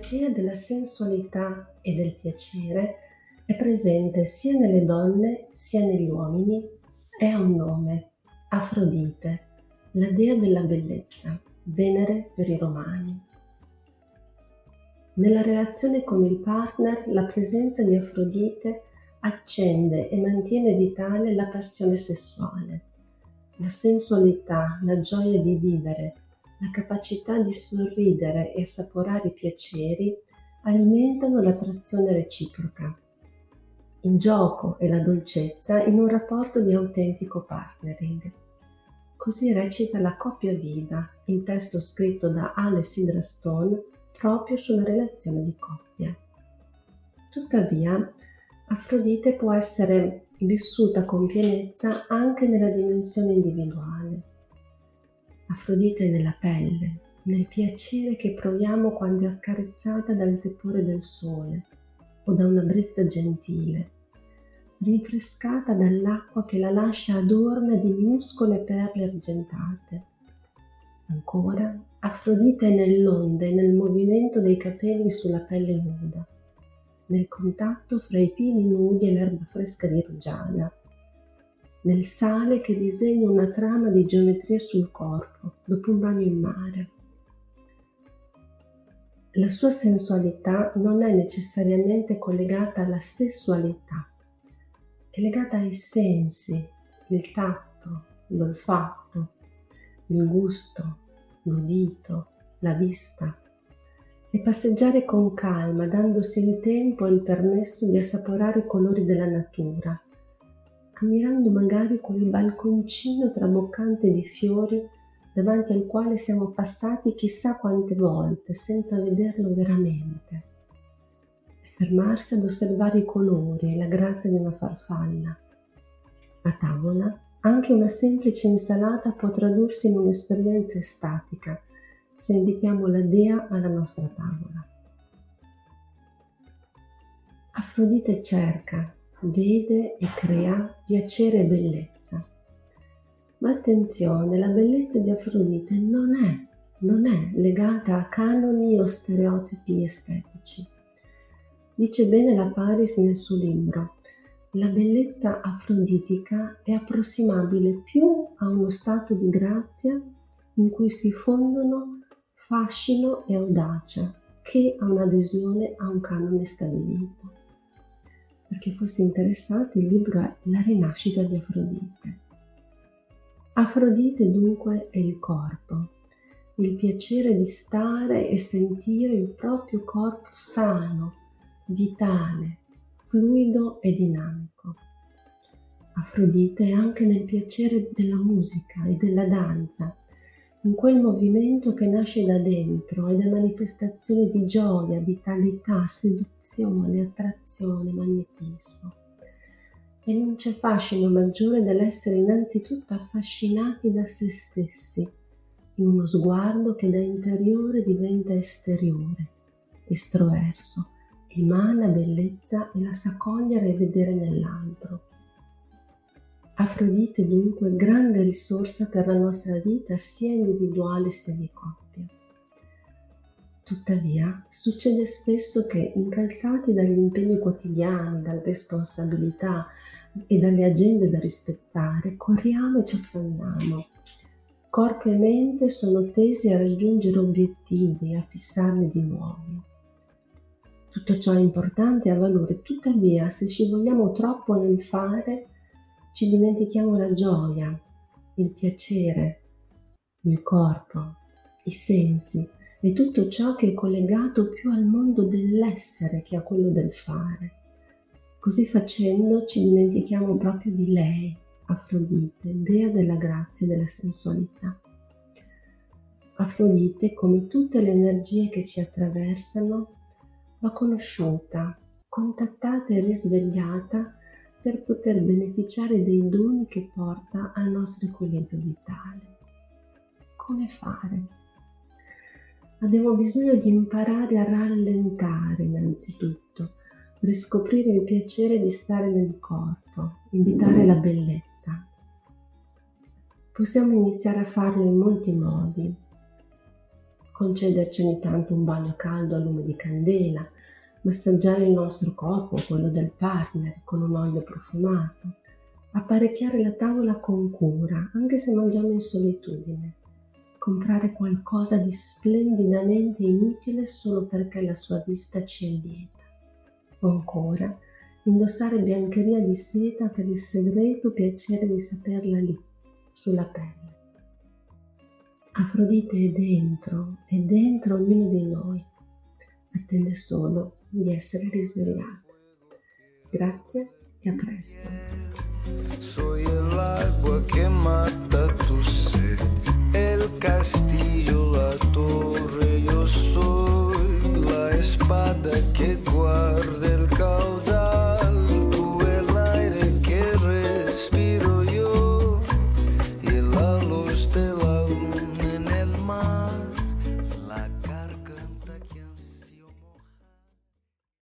L'energia della sensualità e del piacere è presente sia nelle donne sia negli uomini e ha un nome, Afrodite, la dea della bellezza, Venere per i romani. Nella relazione con il partner la presenza di Afrodite accende e mantiene vitale la passione sessuale, la sensualità, la gioia di vivere, la capacità di sorridere e assaporare i piaceri alimentano l'attrazione reciproca, il gioco e la dolcezza in un rapporto di autentico partnering. Così recita La coppia viva, il testo scritto da Ale Sidra Stone proprio sulla relazione di coppia. Tuttavia, Afrodite può essere vissuta con pienezza anche nella dimensione individuale. Afrodite è nella pelle, nel piacere che proviamo quando è accarezzata dal tepore del sole o da una brezza gentile, rinfrescata dall'acqua che la lascia adorna di minuscole perle argentate. Ancora, Afrodite è nell'onda e nel movimento dei capelli sulla pelle nuda nel contatto fra i pini nudi e l'erba fresca di rugiada, nel sale che disegna una trama di geometria sul corpo dopo un bagno in mare. La sua sensualità non è necessariamente collegata alla sessualità, è legata ai sensi, il tatto, l'olfatto, il gusto, l'udito, la vista, e passeggiare con calma, dandosi il tempo e il permesso di assaporare i colori della natura, ammirando magari quel balconcino traboccante di fiori davanti al quale siamo passati chissà quante volte senza vederlo veramente, e fermarsi ad osservare i colori e la grazia di una farfalla. A tavola anche una semplice insalata può tradursi in un'esperienza estatica se invitiamo la dea alla nostra tavola. Afrodite cerca, vede e crea piacere e bellezza. Ma attenzione, la bellezza di Afrodite non è, non è legata a canoni o stereotipi estetici. Dice bene la Paris nel suo libro, la bellezza afroditica è approssimabile più a uno stato di grazia in cui si fondono fascino e audacia che a un'adesione a un canone stabilito. Per chi fosse interessato, il libro è La rinascita di Afrodite. Afrodite dunque è il corpo, il piacere di stare e sentire il proprio corpo sano, vitale, fluido e dinamico. Afrodite è anche nel piacere della musica e della danza, in quel movimento che nasce da dentro ed è manifestazione di gioia, vitalità, seduzione, attrazione, magnetismo. E non c'è fascino maggiore dell'essere innanzitutto affascinati da se stessi, in uno sguardo che da interiore diventa esteriore, estroverso, emana bellezza e la sa cogliere e vedere nell'altro. Afrodite dunque grande risorsa per la nostra vita sia individuale sia di coppia. Tuttavia succede spesso che incalzati dagli impegni quotidiani, dalle responsabilità e dalle agende da rispettare, corriamo e ci affanniamo. Corpo e mente sono tesi a raggiungere obiettivi e a fissarne di nuovi. Tutto ciò è importante e ha valore, tuttavia se ci vogliamo troppo nel fare, ci dimentichiamo la gioia, il piacere, il corpo, i sensi e tutto ciò che è collegato più al mondo dell'essere che a quello del fare. Così facendo ci dimentichiamo proprio di lei, Afrodite, dea della grazia e della sensualità. Afrodite, come tutte le energie che ci attraversano, va conosciuta, contattata e risvegliata per poter beneficiare dei doni che porta al nostro equilibrio vitale. Come fare? Abbiamo bisogno di imparare a rallentare innanzitutto, riscoprire il piacere di stare nel corpo, invitare la bellezza. Possiamo iniziare a farlo in molti modi, concederci ogni tanto un bagno caldo a lume di candela, massaggiare il nostro corpo, quello del partner, con un olio profumato, apparecchiare la tavola con cura, anche se mangiamo in solitudine, comprare qualcosa di splendidamente inutile solo perché la sua vista ci è lieta, o ancora indossare biancheria di seta per il segreto piacere di saperla lì, sulla pelle. Afrodite è dentro, è dentro ognuno di noi, attende solo di essere risvegliata. Grazie e a presto.